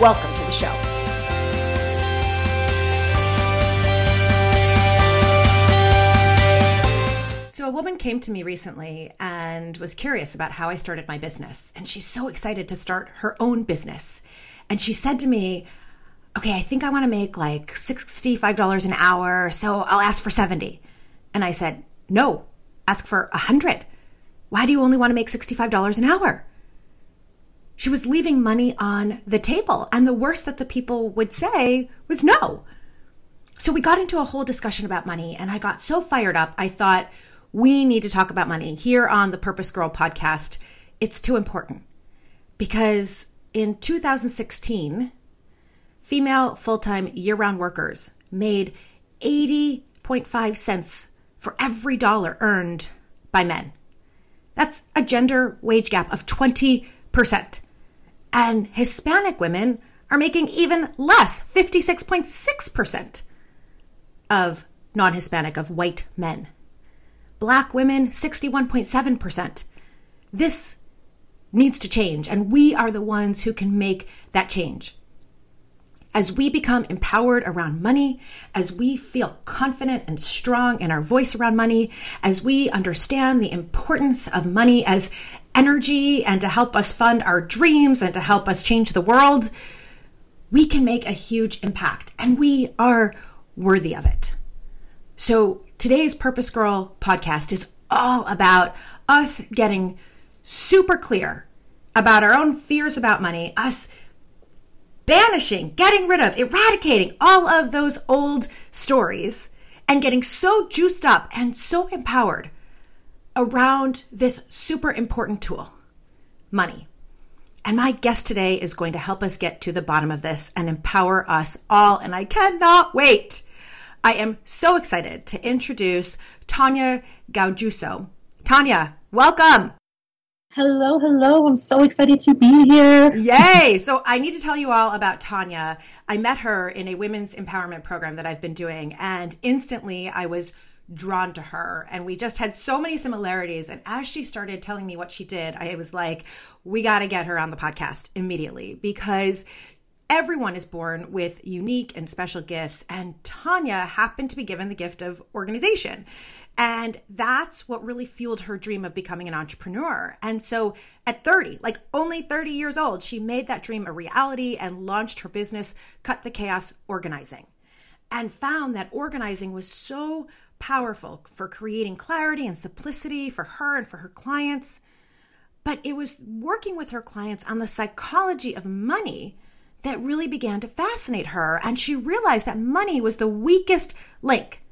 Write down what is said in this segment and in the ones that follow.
Welcome to the show. So, a woman came to me recently and was curious about how I started my business. And she's so excited to start her own business. And she said to me, Okay, I think I want to make like $65 an hour, so I'll ask for 70. And I said, No, ask for 100. Why do you only want to make $65 an hour? She was leaving money on the table. And the worst that the people would say was no. So we got into a whole discussion about money, and I got so fired up. I thought, we need to talk about money here on the Purpose Girl podcast. It's too important because in 2016, female full time year round workers made 80.5 cents for every dollar earned by men. That's a gender wage gap of 20%. And Hispanic women are making even less, 56.6% of non Hispanic, of white men. Black women, 61.7%. This needs to change, and we are the ones who can make that change. As we become empowered around money, as we feel confident and strong in our voice around money, as we understand the importance of money as energy and to help us fund our dreams and to help us change the world, we can make a huge impact and we are worthy of it. So, today's Purpose Girl podcast is all about us getting super clear about our own fears about money, us banishing, getting rid of, eradicating all of those old stories, and getting so juiced up and so empowered around this super important tool money. And my guest today is going to help us get to the bottom of this and empower us all. And I cannot wait. I am so excited to introduce Tonia Gaudiuso. Tonia, welcome. Hello, hello. I'm so excited to be here. Yay. So, I need to tell you all about Tonia. I met her in a women's empowerment program that I've been doing, and instantly I was drawn to her. And we just had so many similarities. And as she started telling me what she did, I was like, we got to get her on the podcast immediately because everyone is born with unique and special gifts. And Tonia happened to be given the gift of organization. And that's what really fueled her dream of becoming an entrepreneur. And so at 30, like only 30 years old, she made that dream a reality and launched her business, Cut the Chaos Organizing, and found that organizing was so powerful for creating clarity and simplicity for her and for her clients. But it was working with her clients on the psychology of money that really began to fascinate her. And she realized that money was the weakest link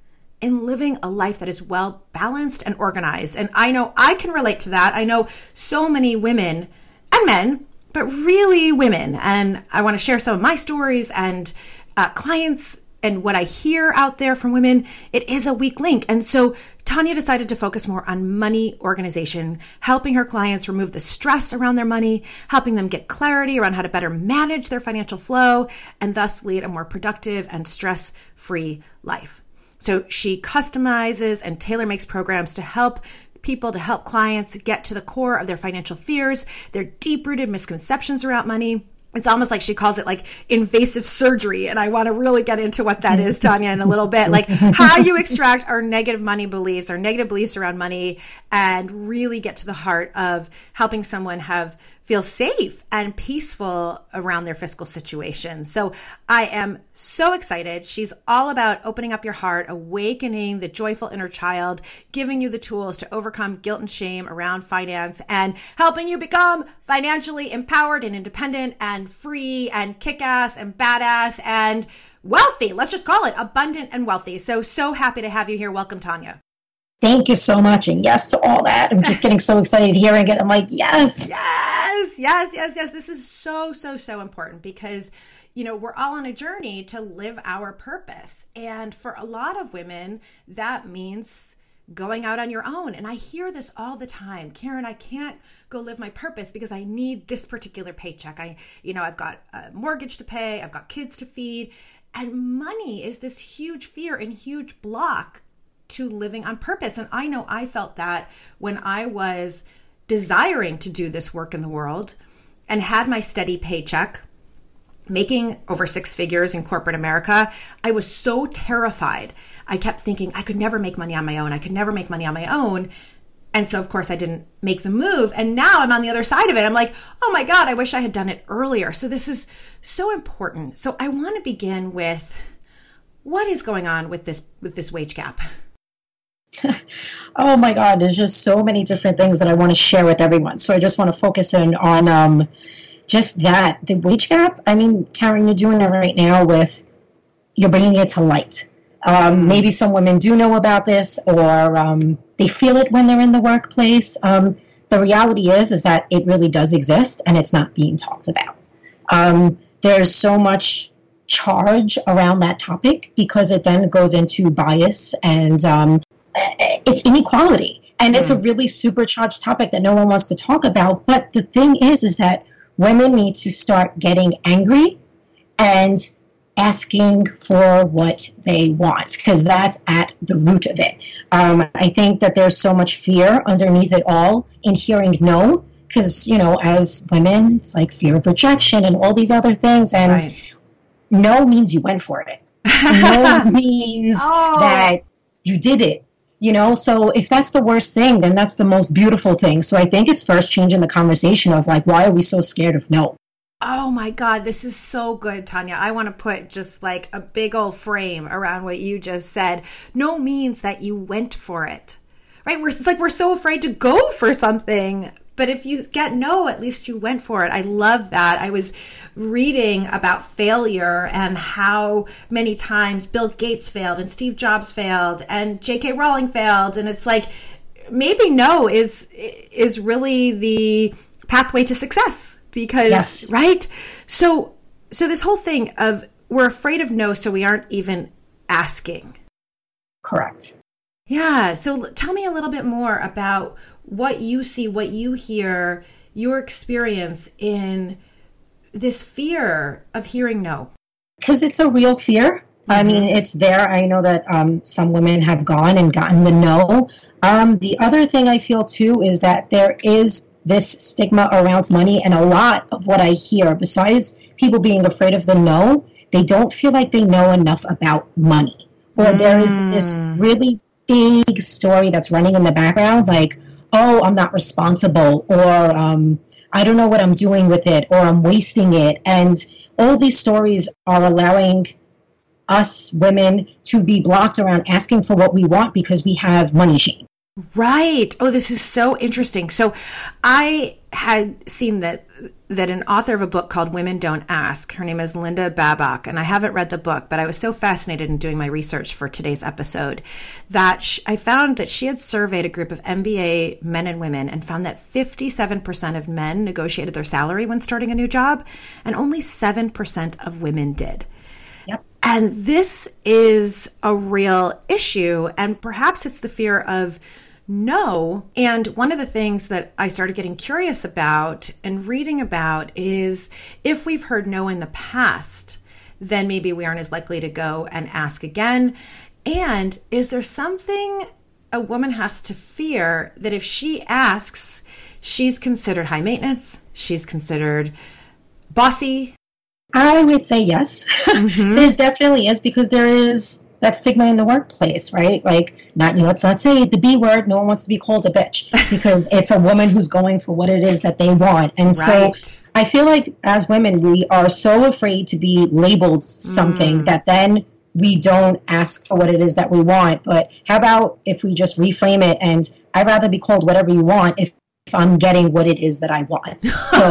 in living a life that is well balanced and organized. And I know I can relate to that. I know so many women and men, but really women. And I want to share some of my stories and uh, clients and what I hear out there from women, it is a weak link. And so Tonia decided to focus more on money organization, helping her clients remove the stress around their money, helping them get clarity around how to better manage their financial flow, and thus lead a more productive and stress free life. So she customizes and tailor makes programs to help people, to help clients get to the core of their financial fears, their deep rooted misconceptions around money it's almost like she calls it like invasive surgery. And I want to really get into what that is, Tonia, in a little bit. Like how you extract our negative money beliefs, our negative beliefs around money, and really get to the heart of helping someone have feel safe and peaceful around their fiscal situation. So I am so excited. She's all about opening up your heart, awakening the joyful inner child, giving you the tools to overcome guilt and shame around finance and helping you become financially empowered and independent and free and kick ass and badass and wealthy. Let's just call it abundant and wealthy. So, so happy to have you here. Welcome, Tonia. Thank you so much. And yes to all that. I'm just getting so excited hearing it. I'm like, yes. Yes, yes, yes, yes. This is so, so, so important because, you know, we're all on a journey to live our purpose. And for a lot of women, that means going out on your own. And I hear this all the time. Karen, I can't go live my purpose because I need this particular paycheck. I, you know, I've got a mortgage to pay, I've got kids to feed. And money is this huge fear and huge block to living on purpose. And I know I felt that when I was desiring to do this work in the world and had my steady paycheck, making over six figures in corporate America, I was so terrified. I kept thinking I could never make money on my own. I could never make money on my own. And so, of course, I didn't make the move. And now I'm on the other side of it. I'm like, oh my God, I wish I had done it earlier. So, this is so important. So, I want to begin with what is going on with this with this wage gap oh my God, there's just so many different things that I want to share with everyone. So I just want to focus in on um, just that the wage gap. I mean, Karen, you're doing it right now with you're bringing it to light. Um, maybe some women do know about this, or um, they feel it when they're in the workplace. Um, the reality is, is that it really does exist, and it's not being talked about. Um, there's so much charge around that topic because it then goes into bias and um, it's inequality and it's a hmm. really supercharged topic that no one wants to talk about but the thing is is that women need to start getting angry and asking for what they want because that's at the root of it um, i think that there's so much fear underneath it all in hearing no because you know as women it's like fear of rejection and all these other things and right. no means you went for it no means oh. that you did it you know so if that's the worst thing then that's the most beautiful thing so i think it's first changing the conversation of like why are we so scared of no Oh my God, this is so good, Tonia. I want to put just like a big old frame around what you just said. No means that you went for it, right? We're, it's like we're so afraid to go for something but if you get no, at least you went for it. I love that. I was reading about failure and how many times Bill Gates failed and Steve Jobs failed and J.K. Rowling failed. And it's like, maybe no is is really the pathway to success because yes. right so so this whole thing of we're afraid of no so we aren't even asking correct yeah so tell me a little bit more about what you see, what you hear, your experience in this fear of hearing no? Because it's a real fear. Mm-hmm. I mean, it's there. I know that um, some women have gone and gotten the no. Um, the other thing I feel too is that there is this stigma around money, and a lot of what I hear, besides people being afraid of the no, they don't feel like they know enough about money. Or mm. there is this mm. really big story that's running in the background, like, oh, I'm not responsible, or um, I don't know what I'm doing with it, or I'm wasting it. And all these stories are allowing us women to be blocked around asking for what we want because we have money shame. Right. Oh, this is so interesting. So I had seen that that an author of a book called Women Don't Ask, her name is Linda Babcock, and I haven't read the book, but I was so fascinated in doing my research for today's episode that she, I found that she had surveyed a group of MBA men and women and found that 57% of men negotiated their salary when starting a new job, and only 7% of women did. Yep. And this is a real issue, and perhaps it's the fear of no. And one of the things that I started getting curious about and reading about is if we've heard no in the past, then maybe we aren't as likely to go and ask again. And is there something a woman has to fear that if she asks, she's considered high maintenance, she's considered bossy? I would say yes. Mm-hmm. There's definitely is because there is that stigma in the workplace, right? Like, not you know, let's not say the B word. No one wants to be called a bitch because it's a woman who's going for what it is that they want. And right. so, I feel like as women, we are so afraid to be labeled something mm. that then we don't ask for what it is that we want. But how about if we just reframe it and I'd rather be called whatever you want if, if I'm getting what it is that I want. So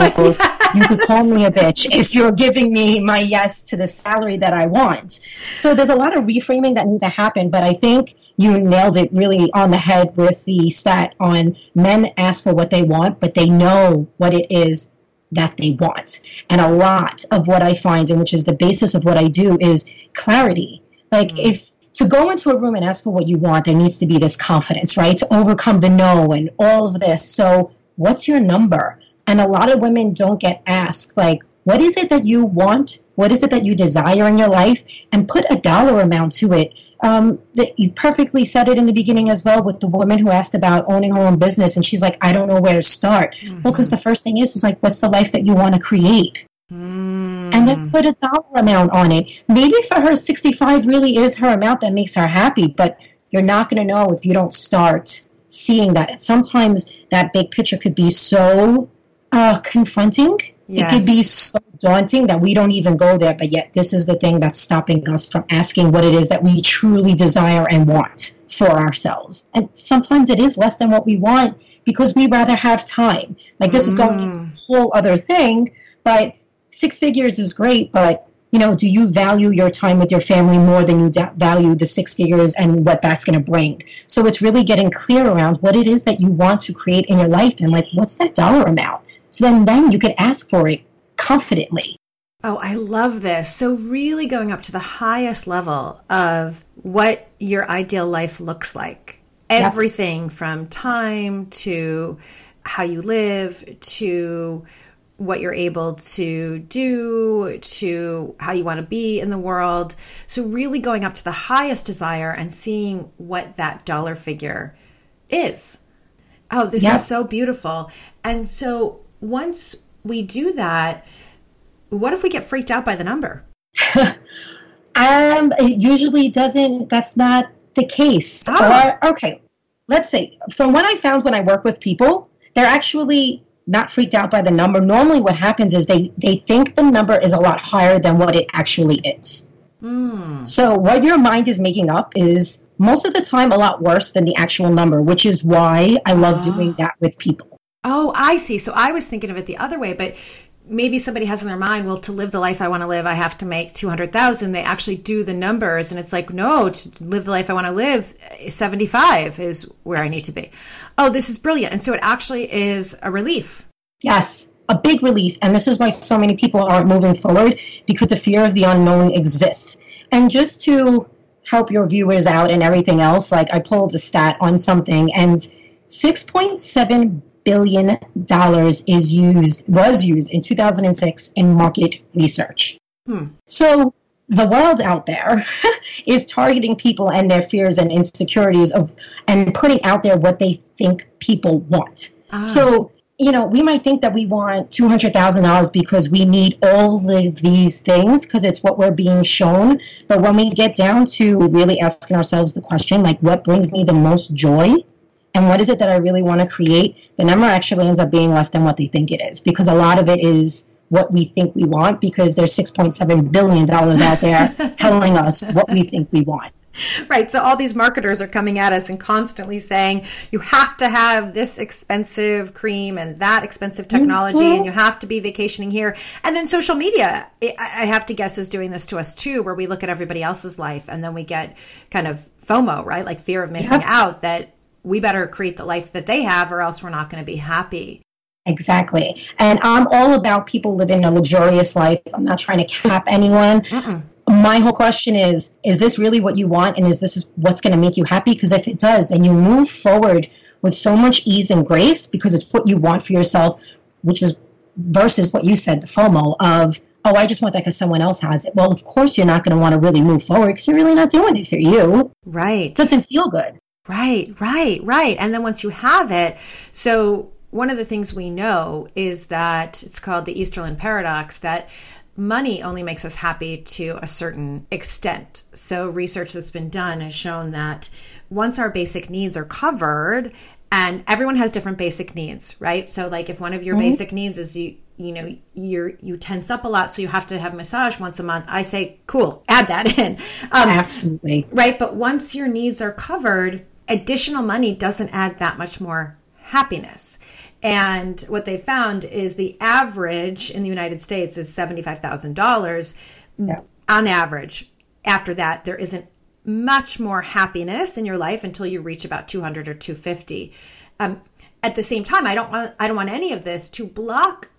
You could call me a bitch if you're giving me my yes to the salary that I want. So there's a lot of reframing that needs to happen, but I think you nailed it really on the head with the stat on men ask for what they want, but they know what it is that they want. And a lot of what I find, and which is the basis of what I do, is clarity. Like mm-hmm. if to go into a room and ask for what you want, there needs to be this confidence, right? To overcome the no and all of this. So, what's your number? And a lot of women don't get asked, like, what is it that you want? What is it that you desire in your life? And put a dollar amount to it. Um, that you perfectly said it in the beginning as well with the woman who asked about owning her own business, and she's like, I don't know where to start. Mm-hmm. Well, because the first thing is, is like, what's the life that you want to create? Mm. And then put a dollar amount on it. Maybe for her, 65 really is her amount that makes her happy, but you're not going to know if you don't start seeing that. And sometimes that big picture could be so uh, confronting. Yes. It could be so daunting that we don't even go there, but yet this is the thing that's stopping us from asking what it is that we truly desire and want for ourselves. And sometimes it is less than what we want because we rather have time. Like this mm. is going into mm. a whole other thing, but six figures is great, but you know, do you value your time with your family more than you da- value the six figures and what that's going to bring? So it's really getting clear around what it is that you want to create in your life and like, what's that dollar amount? So then, then you could ask for it confidently. Oh, I love this. So, really going up to the highest level of what your ideal life looks like. Everything yep. from time to how you live to what you're able to do, to how you want to be in the world. So, really going up to the highest desire and seeing what that dollar figure is. Oh, this yep. is so beautiful. And so, once we do that, what if we get freaked out by the number? um, it usually doesn't, that's not the case. Oh. Or, okay, let's say, from what I found when I work with people, they're actually not freaked out by the number. Normally, what happens is they, they think the number is a lot higher than what it actually is. Mm. So, what your mind is making up is most of the time a lot worse than the actual number, which is why I love ah. doing that with people. Oh, I see. So, I was thinking of it the other way, but maybe somebody has in their mind, well, to live the life I want to live, I have to make 200,000. They actually do the numbers and it's like, no, to live the life I want to live, 75 is where I need to be. Oh, this is brilliant. And so it actually is a relief. Yes, a big relief. And this is why so many people aren't moving forward because the fear of the unknown exists. And just to help your viewers out and everything else, like I pulled a stat on something and 6.7 billion dollars is used was used in 2006 in market research. Hmm. So the world out there is targeting people and their fears and insecurities of and putting out there what they think people want. Ah. So you know, we might think that we want two hundred thousand dollars because we need all of these things because it's what we're being shown. But when we get down to really asking ourselves the question, like, what brings me the most joy? And what is it that I really want to create, the number actually ends up being less than what they think it is because a lot of it is what we think we want because there's 6.7 billion dollars out there telling us what we think we want. Right. So all these marketers are coming at us and constantly saying you have to have this expensive cream and that expensive technology mm-hmm. and you have to be vacationing here. And then social media, I have to guess, is doing this to us too, where we look at everybody else's life and then we get kind of FOMO, right? Like fear of missing yep. out that we better create the life that they have or else we're not going to be happy. Exactly. And I'm all about people living a luxurious life. I'm not trying to cap anyone. Mm-mm. My whole question is is this really what you want and is this what's going to make you happy because if it does then you move forward with so much ease and grace because it's what you want for yourself which is versus what you said the FOMO of oh I just want that because someone else has it. Well, of course you're not going to want to really move forward because you're really not doing it for you. Right. It doesn't feel good. Right, right, right. And then once you have it, so one of the things we know is that it's called the Easterlin paradox that money only makes us happy to a certain extent. So research that's been done has shown that once our basic needs are covered, and everyone has different basic needs, right? So like if one of your mm-hmm. basic needs is you you know you're you tense up a lot so you have to have massage once a month i say cool add that in um, absolutely right but once your needs are covered additional money doesn't add that much more happiness. And what they found is the average in the United States is $75,000 yeah. on average. After that, there isn't much more happiness in your life until you reach about 200 or 250. Um, at the same time, I don't want I don't want any of this to block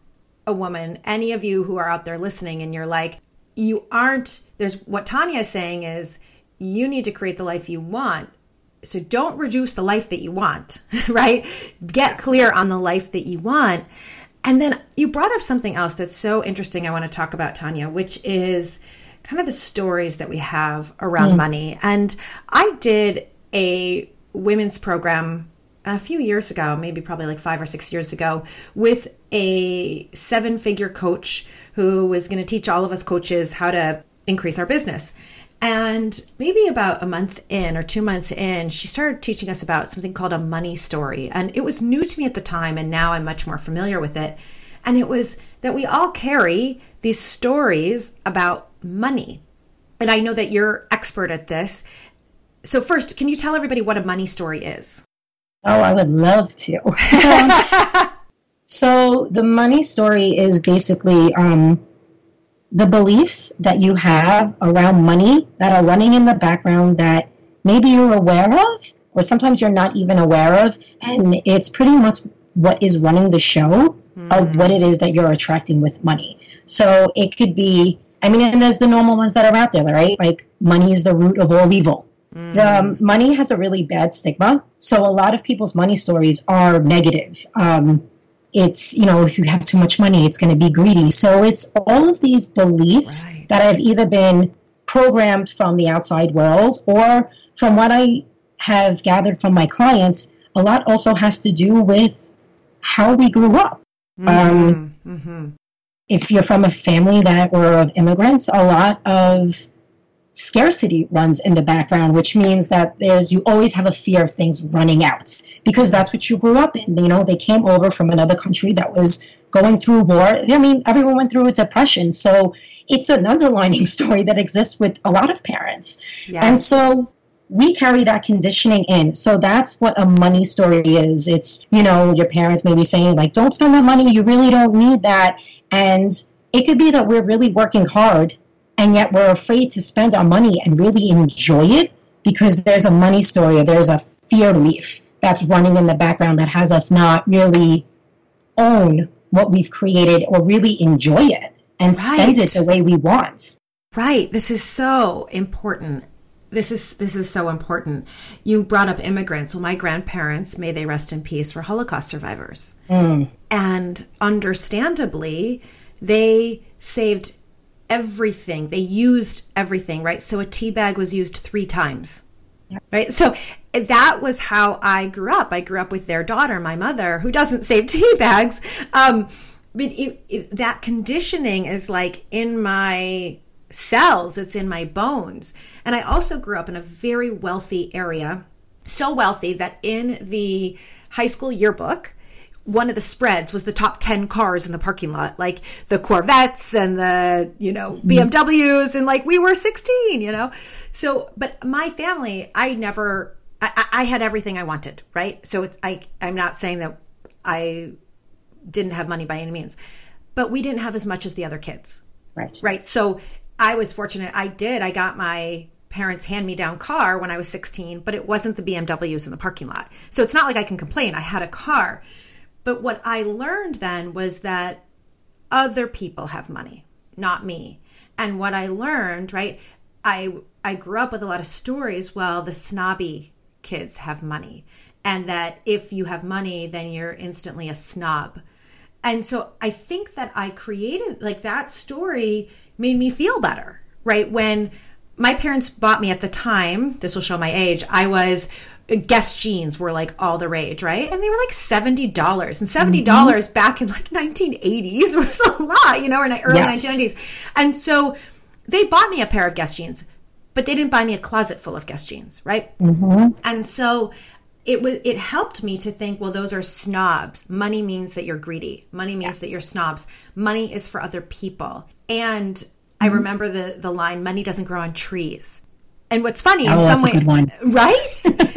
a woman, any of you who are out there listening and you're like, you aren't there's what Tonia is saying is you need to create the life you want. So don't reduce the life that you want, right? Get clear on the life that you want. And then you brought up something else that's so interesting I want to talk about, Tonia, which is kind of the stories that we have around mm. money. And I did a women's program a few years ago, maybe probably like five or six years ago, with a seven figure coach who was going to teach all of us coaches how to increase our business. And maybe about a month in or two months in, she started teaching us about something called a money story. And it was new to me at the time, and now I'm much more familiar with it. And it was that we all carry these stories about money. And I know that you're expert at this. So, first, can you tell everybody what a money story is? Oh, I would love to. so, the money story is basically um, the beliefs that you have around money that are running in the background that maybe you're aware of, or sometimes you're not even aware of. And it's pretty much what is running the show mm. of what it is that you're attracting with money. So, it could be I mean, and there's the normal ones that are out there, right? Like money is the root of all evil. Mm. Um, money has a really bad stigma. So a lot of people's money stories are negative. Um, it's, you know, if you have too much money, it's going to be greedy. So it's all of these beliefs right. that have either been programmed from the outside world or from what I have gathered from my clients, a lot also has to do with how we grew up. Mm-hmm. Um, mm-hmm if you're from a family that were of immigrants, a lot of scarcity runs in the background, which means that there's you always have a fear of things running out because that's what you grew up in. You know, they came over from another country that was going through war. I mean, everyone went through a depression, so it's an underlining story that exists with a lot of parents, yes. and so we carry that conditioning in. So that's what a money story is. It's, you know, your parents may be saying, like, don't spend that money. You really don't need that. And it could be that we're really working hard and yet we're afraid to spend our money and really enjoy it because there's a money story or there's a fear leaf that's running in the background that has us not really own what we've created or really enjoy it and right. spend it the way we want. Right. This is so important. This is this is so important. You brought up immigrants. Well, my grandparents, may they rest in peace, were Holocaust survivors. Mm. And understandably, they saved everything. They used everything, right? So a tea bag was used three times. Right. So that was how I grew up. I grew up with their daughter, my mother, who doesn't save tea bags. Um, but it, it, that conditioning is like in my cells, it's in my bones. And I also grew up in a very wealthy area, so wealthy that in the high school yearbook, one of the spreads was the top 10 cars in the parking lot, like the Corvettes and the, you know, mm-hmm. BMWs. And like we were 16, you know? So, but my family, I never, I, I had everything I wanted, right? So it's, I, I'm not saying that I didn't have money by any means, but we didn't have as much as the other kids. Right. Right. So I was fortunate. I did. I got my parents' hand me down car when I was 16, but it wasn't the BMWs in the parking lot. So it's not like I can complain. I had a car. But what I learned then was that other people have money, not me. And what I learned, right? I I grew up with a lot of stories. Well, the snobby kids have money, and that if you have money, then you're instantly a snob. And so I think that I created like that story made me feel better, right? When my parents bought me at the time, this will show my age, I was Guess jeans were like all the rage, right? And they were like seventy dollars, and seventy dollars mm-hmm. back in like nineteen eighties was a lot, you know, or early nineteen nineties. And so they bought me a pair of Guess jeans, but they didn't buy me a closet full of Guess jeans, right? Mm-hmm. And so it was it helped me to think well those are snobs money means that you're greedy money means yes. that you're snobs money is for other people and mm-hmm. i remember the the line money doesn't grow on trees and what's funny oh, in some way, right?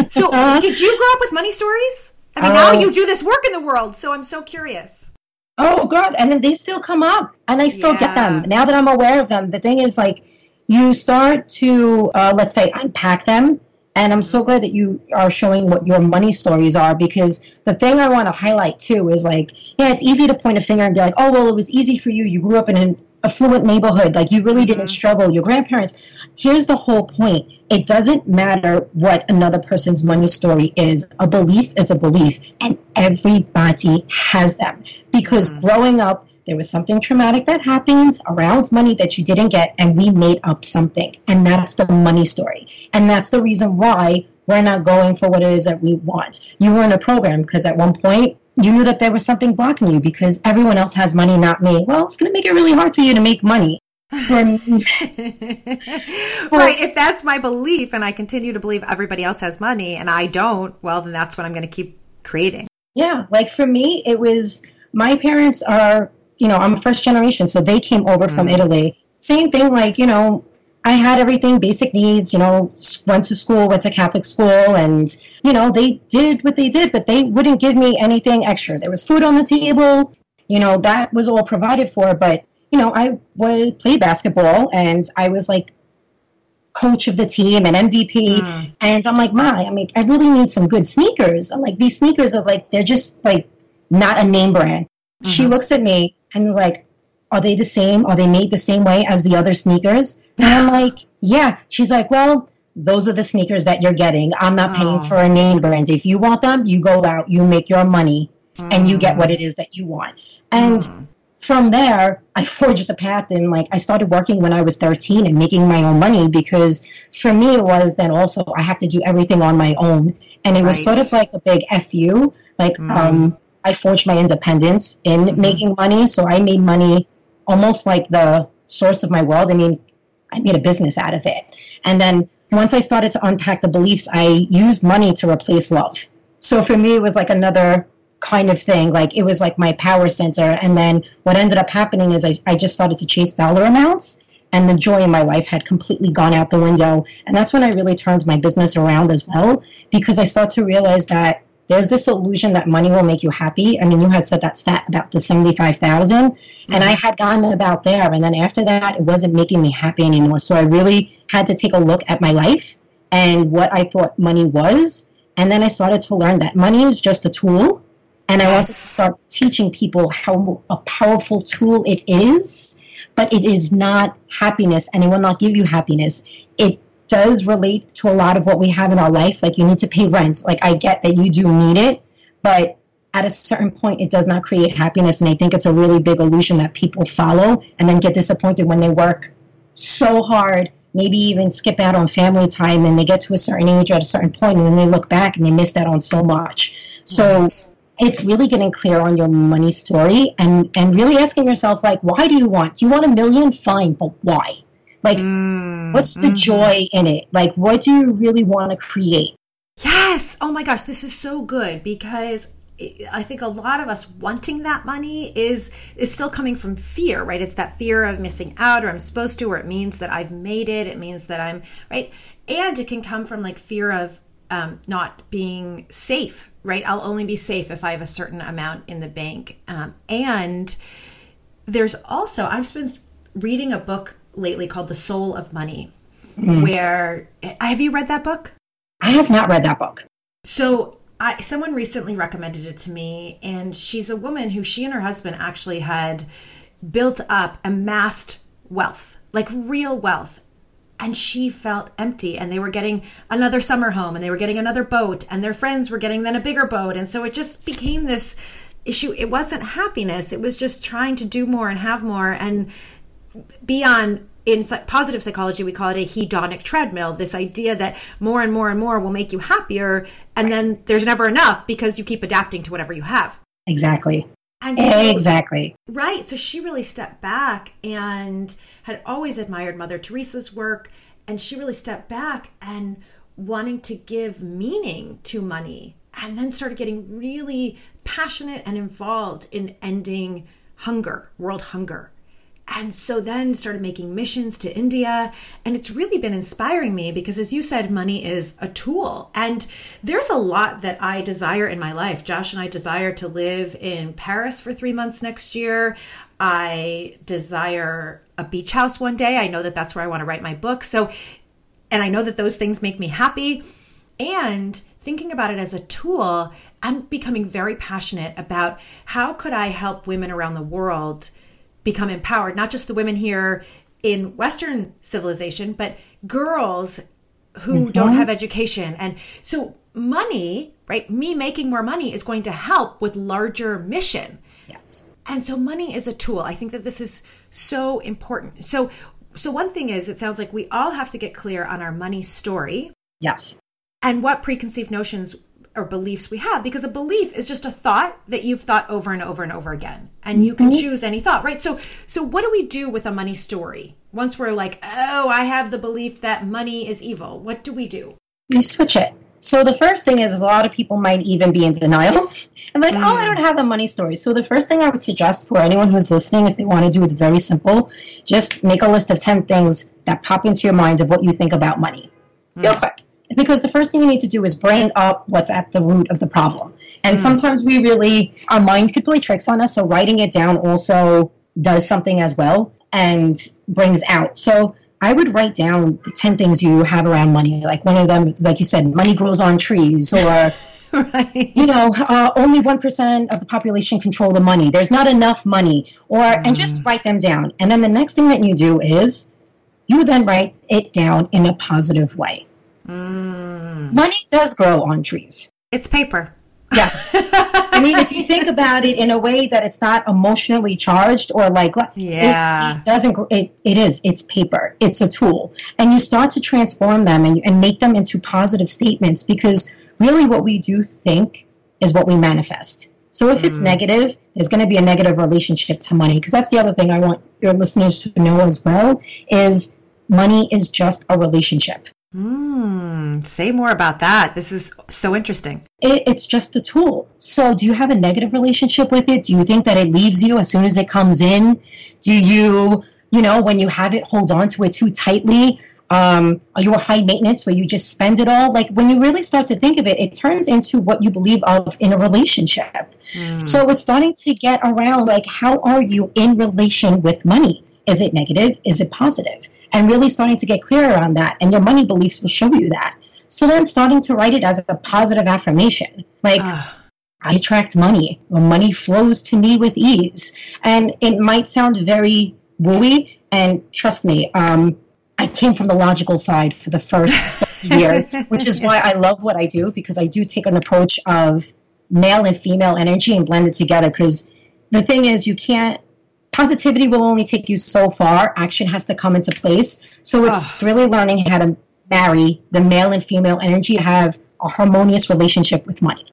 So, did you grow up with money stories? I mean, now you do this work in the world, so I'm so curious. Oh God! And then they still come up, and I still yeah. get them now that I'm aware of them. The thing is, like, you start to uh, let's say unpack them, and I'm so glad that you are showing what your money stories are because the thing I want to highlight too is like, yeah, it's easy to point a finger and be like, oh well, it was easy for you. You grew up in an affluent neighborhood, like you really didn't mm-hmm. struggle. Your grandparents. Here's the whole point. It doesn't matter what another person's money story is. A belief is a belief, and everybody has them. Because mm-hmm. growing up, there was something traumatic that happened around money that you didn't get, and we made up something. And that's the money story. And that's the reason why we're not going for what it is that we want. You were in a program because at one point you knew that there was something blocking you because everyone else has money, not me. Well, it's going to make it really hard for you to make money. right. If that's my belief and I continue to believe everybody else has money and I don't, well, then that's what I'm going to keep creating. Yeah. Like for me, it was my parents are, you know, I'm first generation, so they came over mm. from Italy. Same thing, like, you know, I had everything, basic needs, you know, went to school, went to Catholic school, and, you know, they did what they did, but they wouldn't give me anything extra. There was food on the table, you know, that was all provided for, but, you know, I would play basketball and I was like coach of the team and MVP. Mm. And I'm like, my, I mean, I really need some good sneakers. I'm like, these sneakers are like, they're just like not a name brand. Mm-hmm. She looks at me and was like, are they the same? Are they made the same way as the other sneakers? And I'm like, yeah. She's like, well, those are the sneakers that you're getting. I'm not paying oh. for a name brand. If you want them, you go out, you make your money, mm. and you get what it is that you want. And mm. from there, I forged the path and like I started working when I was 13 and making my own money because for me it was then also I have to do everything on my own. And it was right. sort of like a big FU. Like mm. um I forged my independence in mm-hmm. making money. So I made money almost like the source of my world. I mean, I made a business out of it. And then once I started to unpack the beliefs, I used money to replace love. So for me, it was like another kind of thing. Like it was like my power center. And then what ended up happening is I, I just started to chase dollar amounts and the joy in my life had completely gone out the window. And that's when I really turned my business around as well, because I started to realize that there's this illusion that money will make you happy. I mean, you had said that stat about the 75,000 mm-hmm. and I had gotten about there. And then after that, it wasn't making me happy anymore. So I really had to take a look at my life and what I thought money was. And then I started to learn that money is just a tool. And I also start teaching people how a powerful tool it is, but it is not happiness and it will not give you happiness. It does relate to a lot of what we have in our life. Like you need to pay rent. Like I get that you do need it, but at a certain point, it does not create happiness. And I think it's a really big illusion that people follow and then get disappointed when they work so hard, maybe even skip out on family time and they get to a certain age at a certain point and then they look back and they miss out on so much. So it's really getting clear on your money story and, and really asking yourself, like, why do you want? Do you want a million? Fine, but why? Like, mm, what's the mm-hmm. joy in it? Like, what do you really want to create? Yes. Oh my gosh, this is so good because I think a lot of us wanting that money is is still coming from fear, right? It's that fear of missing out or I'm supposed to or it means that I've made it, it means that I'm right? And it can come from like fear of um, not being safe, right? I'll only be safe if I have a certain amount in the bank. Um, and there's also I've been reading a book lately called The Soul of Money, mm. where have you read that book? I have not read that book. So I, someone recently recommended it to me, and she's a woman who she and her husband actually had built up, amassed wealth, like real wealth. And she felt empty, and they were getting another summer home, and they were getting another boat, and their friends were getting then a bigger boat. And so it just became this issue. It wasn't happiness, it was just trying to do more and have more. And be on in positive psychology we call it a hedonic treadmill this idea that more and more and more will make you happier and right. then there's never enough because you keep adapting to whatever you have. Exactly. And so, exactly. Right so she really stepped back and had always admired mother teresa's work and she really stepped back and wanting to give meaning to money and then started getting really passionate and involved in ending hunger world hunger and so then started making missions to India. And it's really been inspiring me because, as you said, money is a tool. And there's a lot that I desire in my life. Josh and I desire to live in Paris for three months next year. I desire a beach house one day. I know that that's where I want to write my book. So, and I know that those things make me happy. And thinking about it as a tool, I'm becoming very passionate about how could I help women around the world become empowered, not just the women here in Western civilization, but girls who mm-hmm. don't have education. And so money, right? Me making more money is going to help with larger mission. Yes. And so money is a tool. I think that this is so important. So so one thing is it sounds like we all have to get clear on our money story. Yes. And what preconceived notions or beliefs we have because a belief is just a thought that you've thought over and over and over again and you can mm-hmm. choose any thought right so so what do we do with a money story once we're like oh i have the belief that money is evil what do we do we switch it so the first thing is a lot of people might even be in denial i'm like mm. oh i don't mm. have a money story so the first thing i would suggest for anyone who's listening if they want to do it's very simple just make a list of 10 things that pop into your mind of what you think about money mm. real quick because the first thing you need to do is bring up what's at the root of the problem. And mm. sometimes we really, our mind could play tricks on us. So writing it down also does something as well and brings out. So I would write down the 10 things you have around money. Like one of them, like you said, money grows on trees or. right. You know, uh, only one percent of the population control the money. There's not enough money, or mm. and just write them down. And then the next thing that you do is you then write it down in a positive way. Mm. Money does grow on trees. It's paper. Yeah. I mean, if you think about it in a way that it's not emotionally charged or like, yeah, it, it doesn't, it, it is, it's paper, it's a tool. And you start to transform them and, and make them into positive statements because really what we do think is what we manifest. So if mm. it's negative, there's going to be a negative relationship to money because that's the other thing I want your listeners to know as well is money is just a relationship. Hmm. say more about that. This is so interesting. It, it's just a tool. So, do you have a negative relationship with it? Do you think that it leaves you as soon as it comes in? Do you, you know, when you have it, hold on to it too tightly? Um, are you a high maintenance where you just spend it all? Like when you really start to think of it, it turns into what you believe of in a relationship. Mm. So it's starting to get around like, how are you in relation with money? Is it negative? Is it positive? And really starting to get clear around that. And your money beliefs will show you that. So then starting to write it as a positive affirmation, like, uh. I attract money, or money flows to me with ease. And it might sound very wooey, and trust me, um, I came from the logical side for the first years, which is why I love what I do because I do take an approach of male and female energy and blend it together. Because the thing is, you can't positivity will only take you so far. Action has to come into place. So it's oh. really learning how to marry the male and female energy to have a harmonious relationship with money.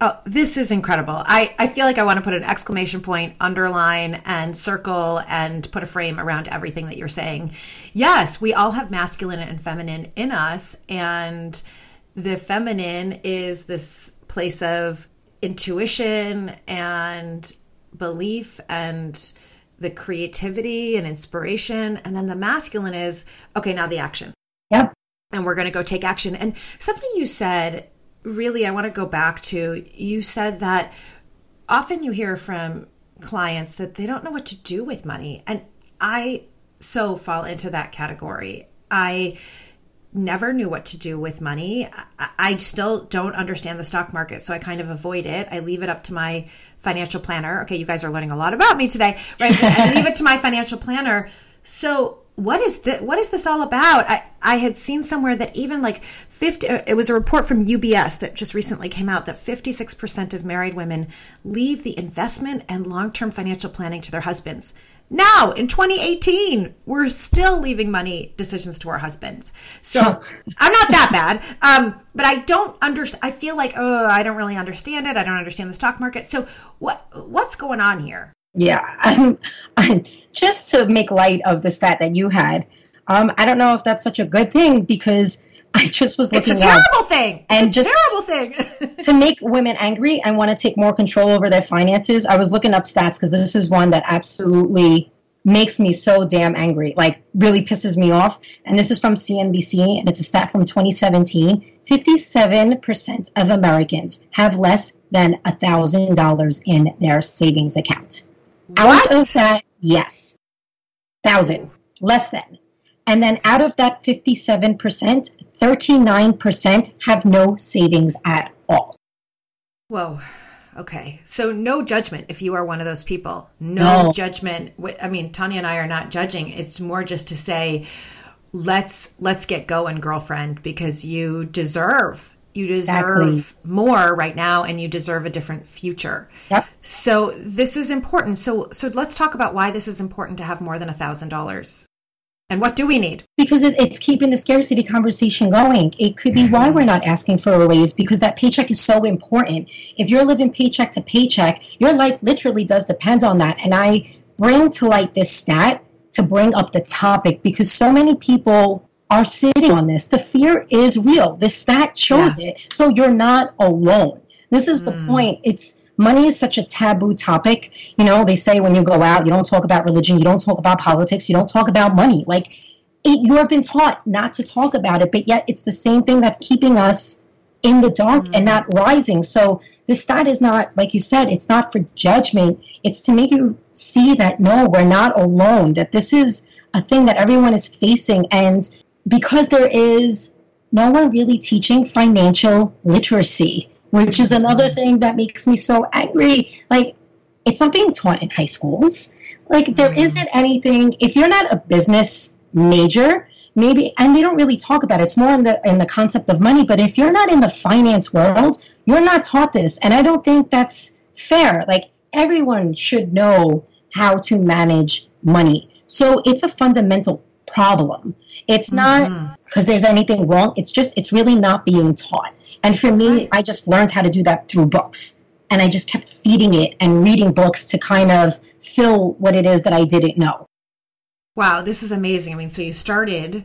Oh, this is incredible. I, I feel like I want to put an exclamation point, underline, and circle and put a frame around everything that you're saying. Yes, we all have masculine and feminine in us. And the feminine is this place of intuition and belief and the creativity and inspiration. And then the masculine is, okay, now the action. Yep. And we're going to go take action. And something you said, really, I want to go back to, you said that often you hear from clients that they don't know what to do with money. And I so fall into that category. I never knew what to do with money. I still don't understand the stock market, so I kind of avoid it. I leave it up to my financial planner. Okay, you guys are learning a lot about me today, right? I leave it to my financial planner. So, what is this, what is this all about? I, I had seen somewhere that even like 50 uh, it was a report from UBS that just recently came out that 56% of married women leave the investment and long-term financial planning to their husbands. Now, in 2018, we're still leaving money decisions to our husbands. So I'm not that bad. Um, but I don't understand. I feel like, oh, I don't really understand it. I don't understand the stock market. So what what's going on here? Yeah. I'm, I'm, just to make light of the stat that you had, um, I don't know if that's such a good thing because I just was looking. It's a terrible thing. And it's just terrible thing to make women angry and want to take more control over their finances. I was looking up stats because this is one that absolutely makes me so damn angry, like really pisses me off. And this is from CNBC, and it's a stat from 2017. 57% of Americans have less than a $1,000 in their savings account. What? Out of that, yes, thousand, less than. And then out of that 57%, 39% have no savings at all. Whoa. Okay. So no judgment if you are one of those people. No, No. judgment. I mean, Tonia and I are not judging. It's more just to say let's let's get going, girlfriend, because you deserve you deserve Exactly. more right now and you deserve a different future. Yep. So this is important. So so let's talk about why this is important to have more than a thousand dollars. And what do we need? because it, it's keeping the scarcity conversation going. It could be why we're not asking for a raise because that paycheck is so important. If you're living paycheck to paycheck, your life literally does depend on that. And I bring to light this stat to bring up the topic because so many people are sitting on this. The fear is real. The stat shows it. So you're not alone. This is the hmm. point. It's money is such a taboo topic. You know, they say when you go out, you don't talk about religion, you don't talk about politics, you don't talk about money. Like it, you have been taught not to talk about it, but yet it's the same thing that's keeping us in the dark and not mm-hmm. rising. So this stat is not, like you said, it's not for judgment. It's to make you see that no, we're not alone, that this is a thing that everyone is facing. And because there is no one really teaching financial literacy, which is another thing that makes me so angry. Like, it's not being taught in high schools. Like, there mm-hmm. isn't anything, if you're not a business major, maybe, and they don't really talk about it, it's more in the, in the concept of money, but if you're not in the finance world, you're not taught this. And I don't think that's fair. Like, everyone should know how to manage money. So it's a fundamental problem. It's not mm-hmm. because there's anything wrong. It's just, it's really not being taught. And for me, I just learned how to do that through books. And I just kept feeding it and reading books to kind of fill what it is that I didn't know. Wow, this is amazing. I mean, so you started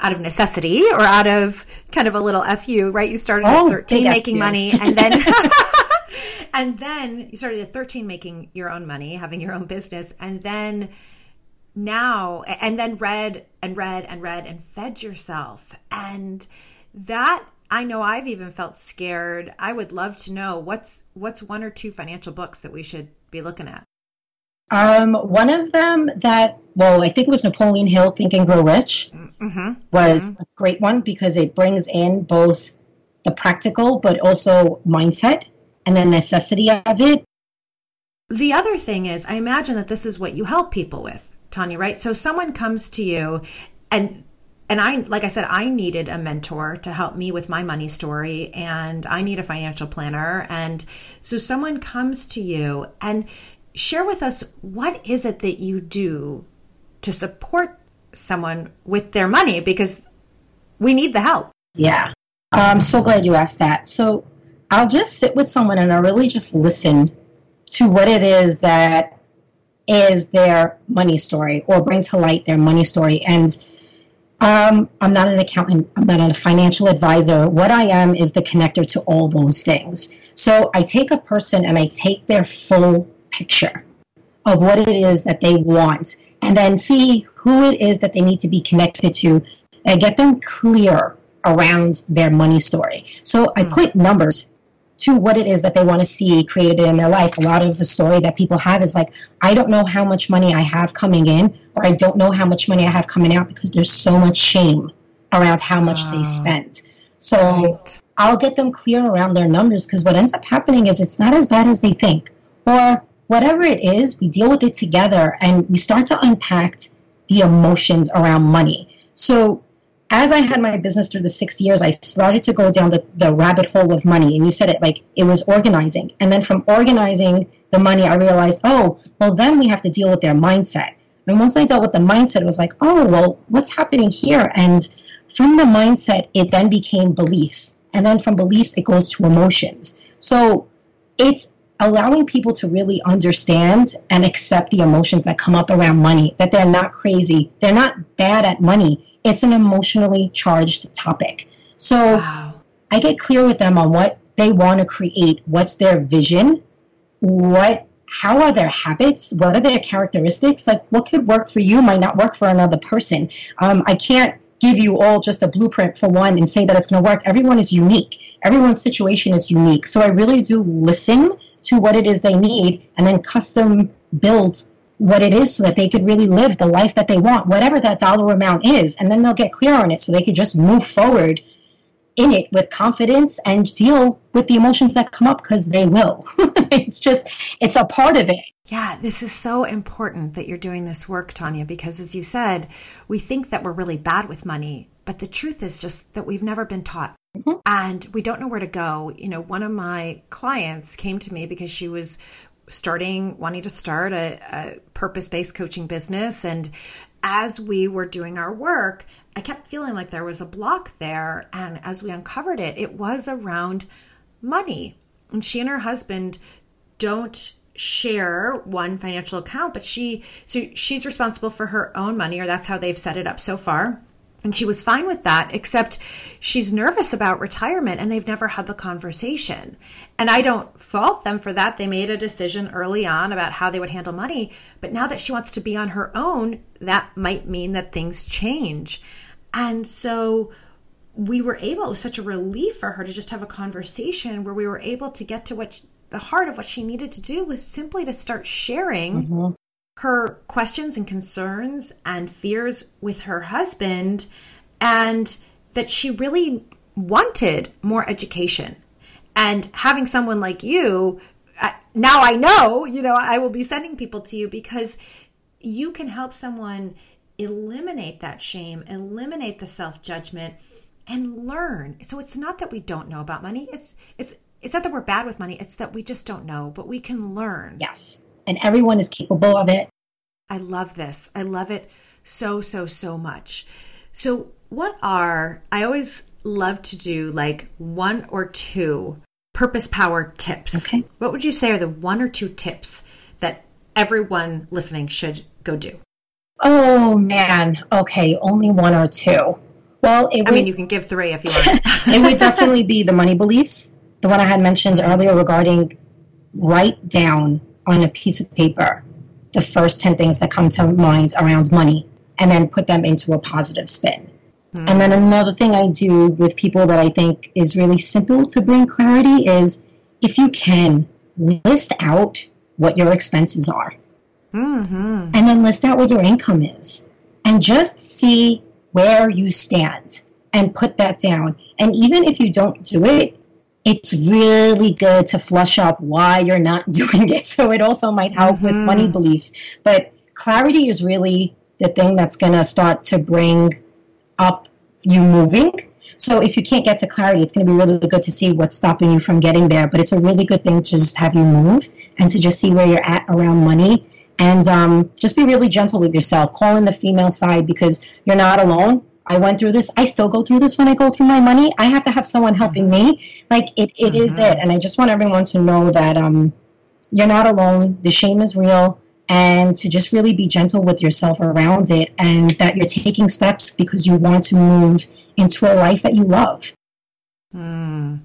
out of necessity or out of kind of a little fu, right? You started Oh, at 13 making FU. money and then and then you started at 13 making your own money, having your own business and then now and then read and read and read and fed yourself. And that I know I've even felt scared. I would love to know what's what's one or two financial books that we should be looking at. Um, one of them that, well, I think it was Napoleon Hill, Think and Grow Rich, Mm-hmm. was a great one because it brings in both the practical but also mindset and the necessity of it. The other thing is, I imagine that this is what you help people with, Tonia, right? So someone comes to you and and I like I said I needed a mentor to help me with my money story and I need a financial planner and so someone comes to you and share with us what is it that you do to support someone with their money because we need the help. Yeah. I'm so glad you asked that. So I'll just sit with someone and I really just listen to what it is that is their money story or bring to light their money story. And um, I'm not an accountant, I'm not a financial advisor. What I am is the connector to all those things. So I take a person and I take their full picture of what it is that they want and then see who it is that they need to be connected to and get them clear around their money story. So I put numbers to what it is that they want to see created in their life. A lot of the story that people have is like, I don't know how much money I have coming in, or I don't know how much money I have coming out because there's so much shame around how much they ah. spent. So Right. I'll get them clear around their numbers because what ends up happening is it's not as bad as they think. Or whatever it is, we deal with it together and we start to unpack the emotions around money. So as I had my business through the six years, I started to go down the, the rabbit hole of money. And you said it like it was organizing. And then from organizing the money, I realized, oh, well, then we have to deal with their mindset. And once I dealt with the mindset, it was like, oh, well, what's happening here? And from the mindset, it then became beliefs. And then from beliefs, it goes to emotions. So it's allowing people to really understand and accept the emotions that come up around money, that they're not crazy, they're not bad at money. It's an emotionally charged topic. So Wow. I get clear with them on what they want to create, what's their vision, what how are their habits? What are their characteristics? Like, what could work for you might not work for another person. Um, I can't give you all just a blueprint for one and say that it's going to work. Everyone is unique. Everyone's situation is unique. So I really do listen to what it is they need and then custom build what it is so that they could really live the life that they want, whatever that dollar amount is. And then they'll get clear on it so they could just move forward in it with confidence and deal with the emotions that come up because they will. it's just, it's a part of it. Yeah, this is so important that you're doing this work, Tonia, because as you said, we think that we're really bad with money, but the truth is just that we've never been taught. Mm-hmm. And we don't know where to go. You know, one of my clients came to me because she was starting, wanting to start a, a purpose based coaching business. And as we were doing our work, I kept feeling like there was a block there. And as we uncovered it, it was around money. And she and her husband don't share one financial account, but she, so she's responsible for her own money, or that's how they've set it up so far. And she was fine with that, except she's nervous about retirement and they've never had the conversation. And I don't fault them for that. They made a decision early on about how they would handle money. But now that she wants to be on her own, that might mean that things change. And so we were able, it was such a relief for her to just have a conversation where we were able to get to what she, the heart of what she needed to do was simply to start sharing mm-hmm. Her questions and concerns and fears with her husband, and that she really wanted more education. And having someone like you, now I know, you know, I will be sending people to you because you can help someone eliminate that shame, eliminate the self judgment, and learn. So it's not that we don't know about money. It's it's it's not that we're bad with money. It's that we just don't know, but we can learn. Yes, and everyone is capable of it. I love this. I love it so so so much. So what are I always love to do like one or two purpose power tips. Okay. What would you say are the one or two tips that everyone listening should go do? Oh man. Okay, only one or two. Well, I would, mean, you can give three if you want. it would definitely be the money beliefs, the one I had mentioned earlier regarding write down on a piece of paper the first 10 things that come to mind around money and then put them into a positive spin. Mm. And then another thing I do with people that I think is really simple to bring clarity is if you can list out what your expenses are mm-hmm. and then list out what your income is and just see where you stand and put that down. And even if you don't do it, it's really good to flush up why you're not doing it. So it also might help mm-hmm. with money beliefs. But clarity is really the thing that's going to start to bring up you moving. So if you can't get to clarity, it's going to be really good to see what's stopping you from getting there. But it's a really good thing to just have you move and to just see where you're at around money and um, just be really gentle with yourself. Call in the female side because you're not alone. I went through this. I still go through this when I go through my money. I have to have someone helping me. Like it, it mm-hmm. is it. And I just want everyone to know that um, you're not alone. The shame is real and to just really be gentle with yourself around it and that you're taking steps because you want to move into a life that you love. Mm,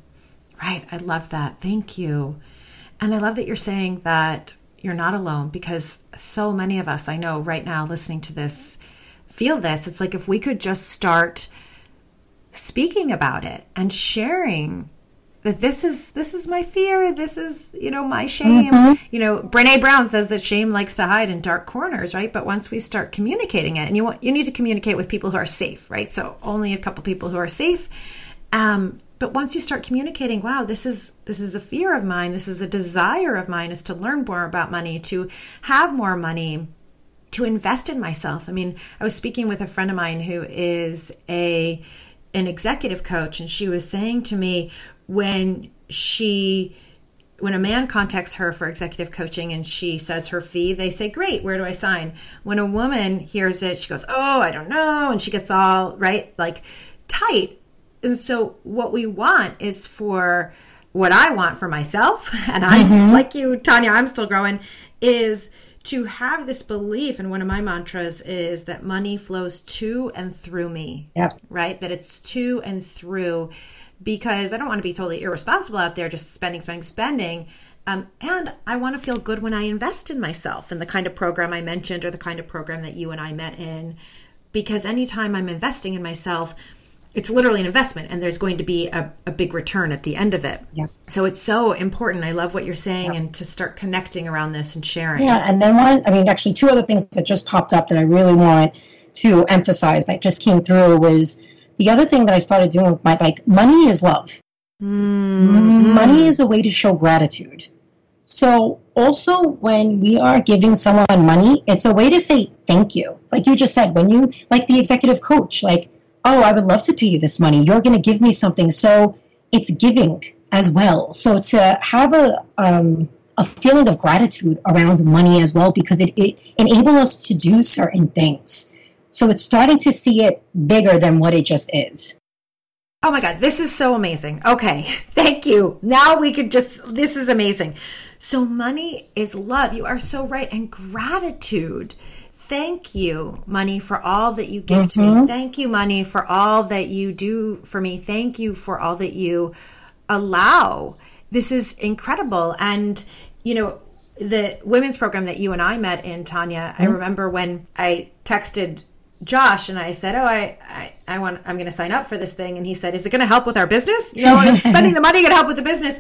right. I love that. Thank you. And I love that you're saying that you're not alone because so many of us, I know right now listening to this, feel this. It's like if we could just start speaking about it and sharing that this is this is my fear this is you know my shame mm-hmm. you know brene brown says that shame likes to hide in dark corners right but once we start communicating it and you want you need to communicate with people who are safe right so only a couple people who are safe um, but once you start communicating wow this is this is a fear of mine this is a desire of mine is to learn more about money to have more money to invest in myself i mean i was speaking with a friend of mine who is a an executive coach and she was saying to me when she when a man contacts her for executive coaching and she says her fee, they say, Great, where do I sign? When a woman hears it, she goes, Oh, I don't know. And she gets all, right, like tight. And so, what we want is for what I want for myself, and I'm mm-hmm. like you, Tonia, I'm still growing, is to have this belief. And one of my mantras is that money flows to and through me. Yep. Right? That it's to and through because I don't want to be totally irresponsible out there just spending, spending, spending. Um, and I want to feel good when I invest in myself in the kind of program I mentioned or the kind of program that you and I met in. Because anytime I'm investing in myself, it's literally an investment and there's going to be a, a big return at the end of it. Yeah. So it's so important. I love what you're saying yeah. and to start connecting around this and sharing. Yeah. And then one, I mean, actually, two other things that just popped up that I really want to emphasize that just came through was the other thing that I started doing with my, like, money is love. Mm-hmm. Money is a way to show gratitude. So, also, when we are giving someone money, it's a way to say thank you. Like you just said, when you, like the executive coach, like, oh, I would love to pay you this money. You're going to give me something. So, it's giving as well. So, to have a, um, a feeling of gratitude around money as well, because it, it enables us to do certain things. So, it's starting to see it bigger than what it just is. Oh my God, this is so amazing. Okay, thank you. Now we could just, this is amazing. So, money is love. You are so right. And gratitude. Thank you, money, for all that you give mm-hmm. to me. Mm-hmm. Thank you, money, for all that you do for me. Thank you for all that you allow. This is incredible. And, you know, the women's program that you and I met in, Tonia, mm-hmm. I remember when I texted Josh and I said, "Oh, I, I, I want, I'm going to sign up for this thing." And he said, "Is it going to help with our business? You know, spending the money going to help with the business?"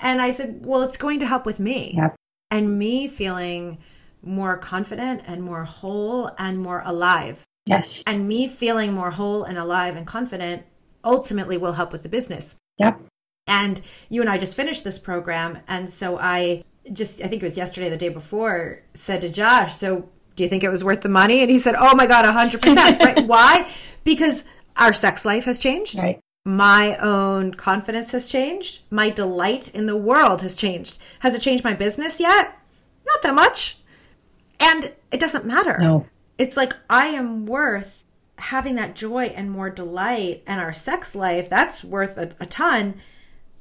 And I said, well, it's going to help with me yep. and me feeling more confident and more whole and more alive. Yes. And me feeling more whole and alive and confident ultimately will help with the business. Yep. And you and I just finished this program. And so I just, I think it was yesterday, the day before, said to Josh, So do you think it was worth the money? And he said, Oh my God, 100%. right? Why? Because our sex life has changed. Right my own confidence has changed. My delight in the world has changed. Has it changed my business yet? Not that much. And it doesn't matter. No. It's like I am worth having that joy and more delight and our sex life. That's worth a, a ton.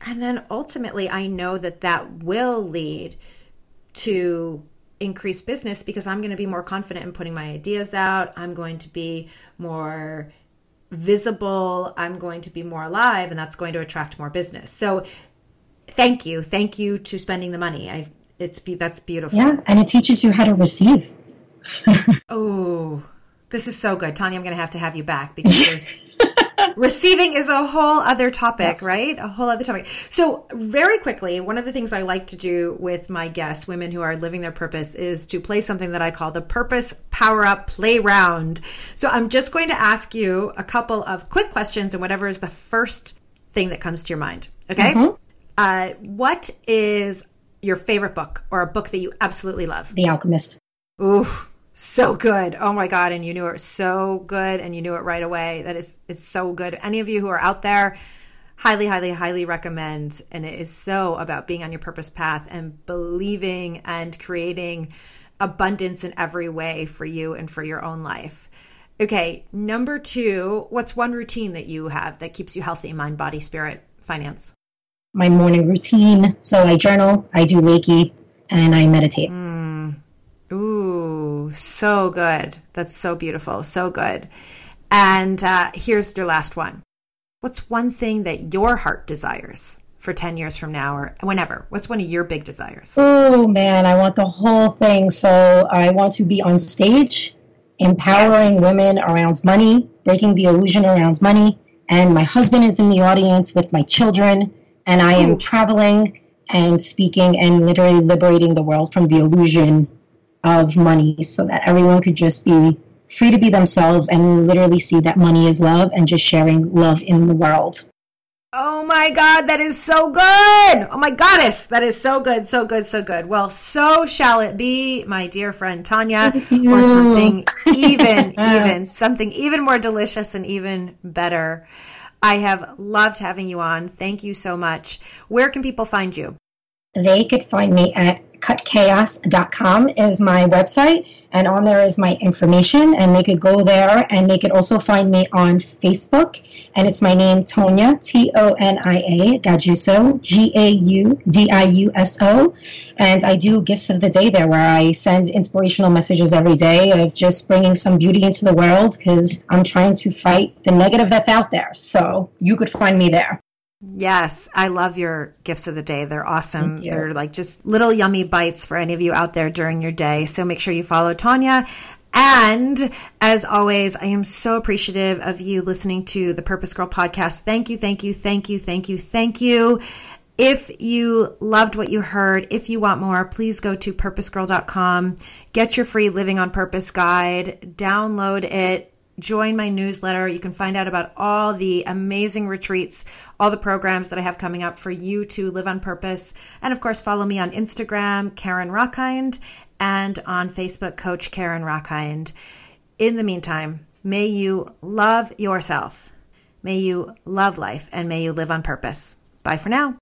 And then ultimately, I know that that will lead to increased business because I'm going to be more confident in putting my ideas out. I'm going to be more visible, I'm going to be more alive, and that's going to attract more business. So, thank you, thank you to spending the money. I it's be that's beautiful. Yeah, and it teaches you how to receive. oh, this is so good, Tonia. I'm going to have to have you back because receiving is a whole other topic, yes. right? A whole other topic. So, very quickly, one of the things I like to do with my guests, women who are living their purpose, is to play something that I call the Purpose Power Up Play Round. So, I'm just going to ask you a couple of quick questions, and whatever is the first thing that comes to your mind. Okay. Mm-hmm. Uh, what is your favorite book or a book that you absolutely love? The Alchemist. Ooh, so good. Oh my god, and you knew it was so good and you knew it right away. That is it's so good. Any of you who are out there, highly highly highly recommend and it is so about being on your purpose path and believing and creating abundance in every way for you and for your own life. Okay, number 2, what's one routine that you have that keeps you healthy mind, body, spirit, finance? My morning routine. So I journal, I do Reiki, and I meditate. Mm. Ooh, so good. That's so beautiful. So good. And uh, here's your last one. What's one thing that your heart desires for 10 years from now or whenever? What's one of your big desires? Oh, man, I want the whole thing. So I want to be on stage, empowering yes. women around money, breaking the illusion around money. And my husband is in the audience with my children, and I am traveling and speaking and literally liberating the world from the illusion of money so that everyone could just be free to be themselves and literally see that money is love and just sharing love in the world. Oh my God, that is so good. Oh my goddess, that is so good, so good, so good. Well, so shall it be, my dear friend Tonia, or something even, even, something even more delicious and even better. I have loved having you on. Thank you so much. Where can people find you? They could find me at cutchaos.com is my website and on there is my information and they could go there and they could also find me on facebook and it's my name tonia t-o-n-i-a gaudiuso g-a-u-d-i-u-s-o and i do gifts of the day there where i send inspirational messages every day of just bringing some beauty into the world because i'm trying to fight the negative that's out there. So you could find me there Yes, I love your gifts of the day. They're awesome. They're like just little yummy bites for any of you out there during your day. So make sure you follow Tonia. And as always, I am so appreciative of you listening to the Purpose Girl podcast. Thank you, thank you, thank you, thank you, thank you. If you loved what you heard, if you want more, please go to purposegirl.com, get your free Living on Purpose guide, download it, join my newsletter. You can find out about all the amazing retreats, all the programs that I have coming up for you to live on purpose. And of course, follow me on Instagram, Karen Rockhind, and on Facebook, Coach Karen Rockhind. In the meantime, may you love yourself, may you love life, and may you live on purpose. Bye for now.